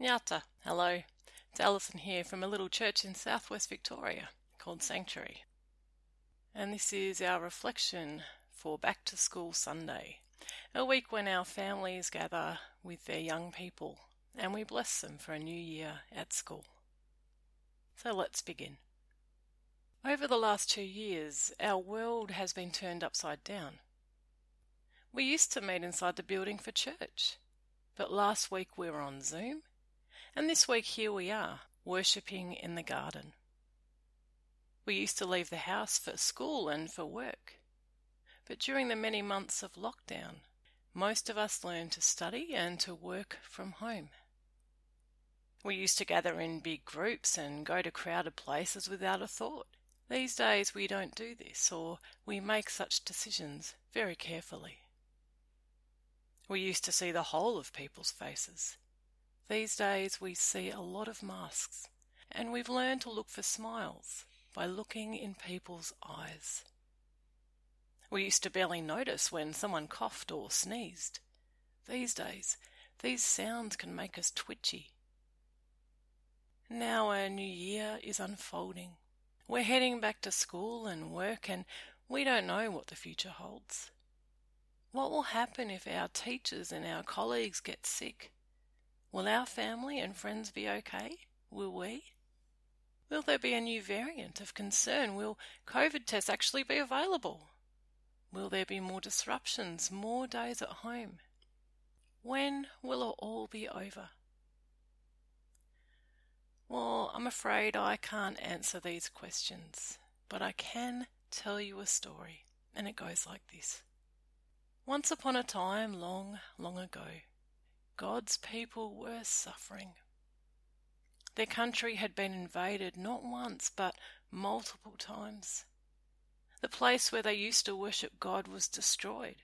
Nyata, hello. It's Alison here from a little church in southwest Victoria called Sanctuary. And this is our reflection for Back to School Sunday, a week when our families gather with their young people and we bless them for a new year at school. So let's begin. Over the last two years, our world has been turned upside down. We used to meet inside the building for church, but last week we were on Zoom and this week, here we are, worshipping in the garden. We used to leave the house for school and for work. But during the many months of lockdown, most of us learned to study and to work from home. We used to gather in big groups and go to crowded places without a thought. These days we don't do this, or we make such decisions very carefully. We used to see the whole of people's faces, these days we see a lot of masks, and we've learned to look for smiles by looking in people's eyes. We used to barely notice when someone coughed or sneezed. These days, these sounds can make us twitchy. Now a new year is unfolding. We're heading back to school and work, and we don't know what the future holds. What will happen if our teachers and our colleagues get sick? Will our family and friends be okay? Will we? Will there be a new variant of concern? Will COVID tests actually be available? Will there be more disruptions, more days at home? When will it all be over? Well, I'm afraid I can't answer these questions, but I can tell you a story, and it goes like this. Once upon a time, long, long ago, God's people were suffering. Their country had been invaded not once but multiple times. The place where they used to worship God was destroyed.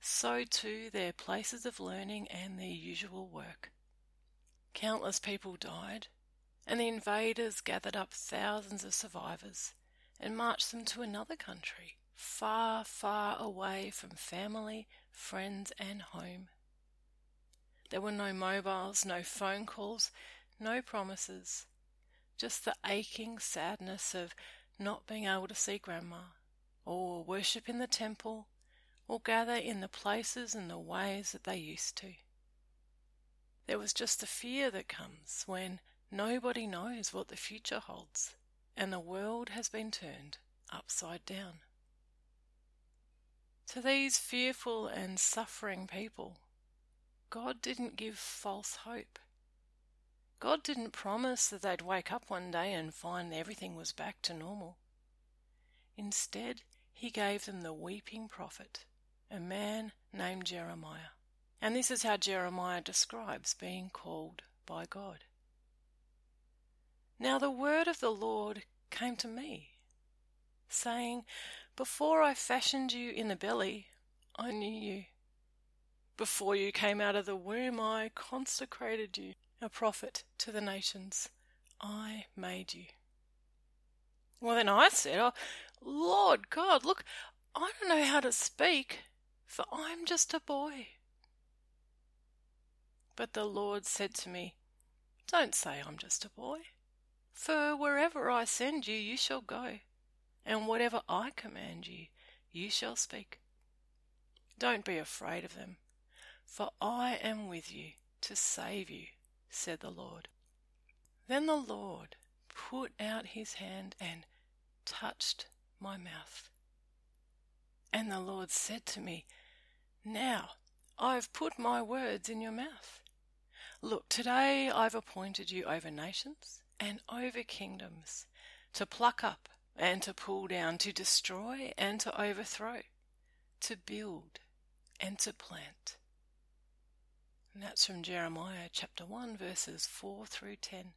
So too their places of learning and their usual work. Countless people died, and the invaders gathered up thousands of survivors and marched them to another country, far, far away from family, friends, and home. There were no mobiles, no phone calls, no promises, just the aching sadness of not being able to see Grandma, or worship in the temple, or gather in the places and the ways that they used to. There was just the fear that comes when nobody knows what the future holds and the world has been turned upside down. To these fearful and suffering people, God didn't give false hope. God didn't promise that they'd wake up one day and find everything was back to normal. Instead, he gave them the weeping prophet, a man named Jeremiah. And this is how Jeremiah describes being called by God. Now the word of the Lord came to me, saying, Before I fashioned you in the belly, I knew you. Before you came out of the womb, I consecrated you a prophet to the nations. I made you. Well, then I said, Oh, Lord God, look, I don't know how to speak, for I'm just a boy. But the Lord said to me, Don't say I'm just a boy, for wherever I send you, you shall go, and whatever I command you, you shall speak. Don't be afraid of them for I am with you to save you, said the Lord. Then the Lord put out his hand and touched my mouth. And the Lord said to me, Now I've put my words in your mouth. Look, today I've appointed you over nations and over kingdoms, to pluck up and to pull down, to destroy and to overthrow, to build and to plant. And that's from Jeremiah chapter 1, verses 4 through 10.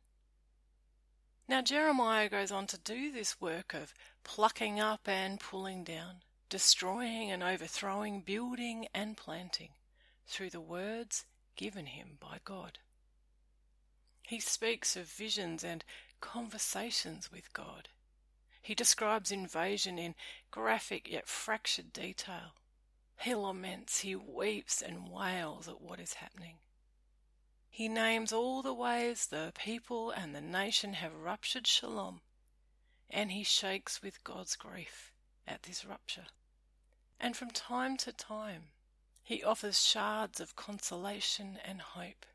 Now, Jeremiah goes on to do this work of plucking up and pulling down, destroying and overthrowing, building and planting through the words given him by God. He speaks of visions and conversations with God. He describes invasion in graphic yet fractured detail. He laments, he weeps and wails at what is happening. He names all the ways the people and the nation have ruptured shalom, and he shakes with God's grief at this rupture. And from time to time, he offers shards of consolation and hope,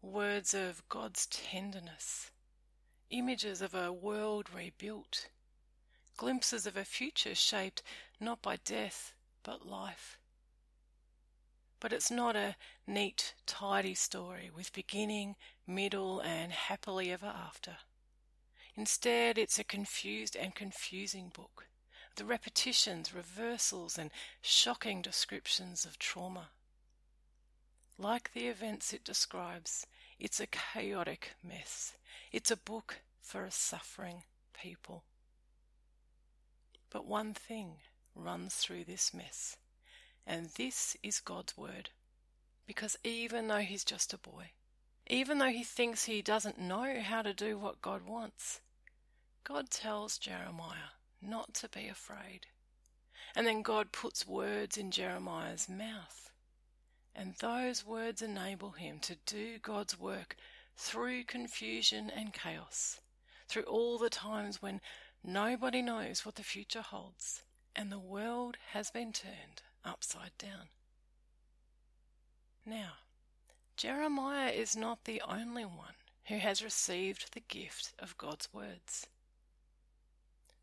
words of God's tenderness, images of a world rebuilt, glimpses of a future shaped not by death but life. But it's not a neat, tidy story with beginning, middle, and happily ever after. Instead, it's a confused and confusing book. The repetitions, reversals, and shocking descriptions of trauma. Like the events it describes, it's a chaotic mess. It's a book for a suffering people. But one thing runs through this mess, and this is God's Word. Because even though he's just a boy, even though he thinks he doesn't know how to do what God wants, God tells Jeremiah not to be afraid. And then God puts words in Jeremiah's mouth. And those words enable him to do God's work through confusion and chaos, through all the times when Nobody knows what the future holds, and the world has been turned upside down. Now, Jeremiah is not the only one who has received the gift of God's words.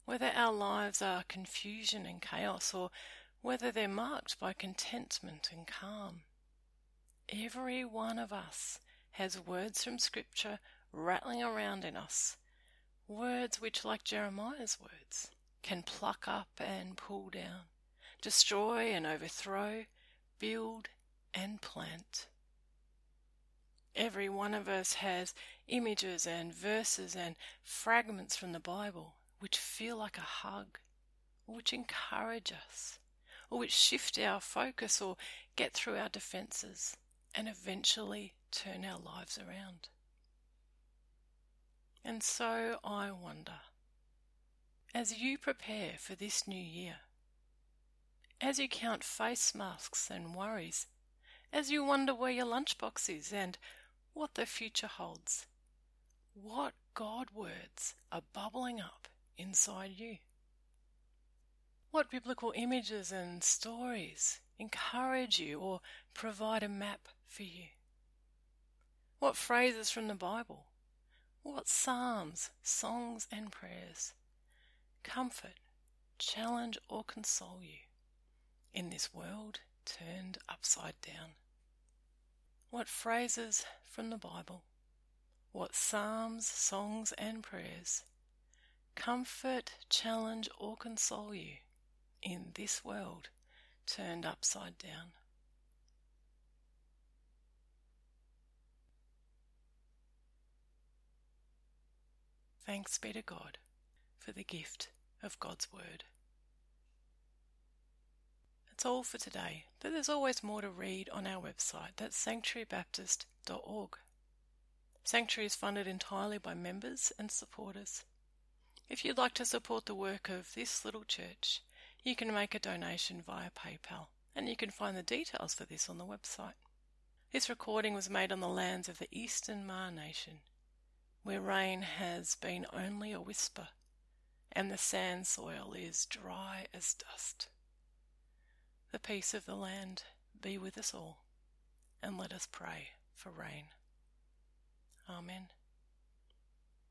Whether our lives are confusion and chaos, or whether they're marked by contentment and calm, every one of us has words from Scripture rattling around in us Words which, like Jeremiah's words, can pluck up and pull down, destroy and overthrow, build and plant. Every one of us has images and verses and fragments from the Bible which feel like a hug, or which encourage us, or which shift our focus or get through our defenses and eventually turn our lives around. And so I wonder, as you prepare for this new year, as you count face masks and worries, as you wonder where your lunchbox is and what the future holds, what God words are bubbling up inside you? What biblical images and stories encourage you or provide a map for you? What phrases from the Bible what psalms, songs, and prayers comfort, challenge, or console you in this world turned upside down? What phrases from the Bible, what psalms, songs, and prayers comfort, challenge, or console you in this world turned upside down? Thanks be to God for the gift of God's Word. That's all for today, but there's always more to read on our website. That's sanctuarybaptist.org. Sanctuary is funded entirely by members and supporters. If you'd like to support the work of this little church, you can make a donation via PayPal, and you can find the details for this on the website. This recording was made on the lands of the Eastern Maar Nation where rain has been only a whisper and the sand soil is dry as dust. The peace of the land be with us all, and let us pray for rain. Amen.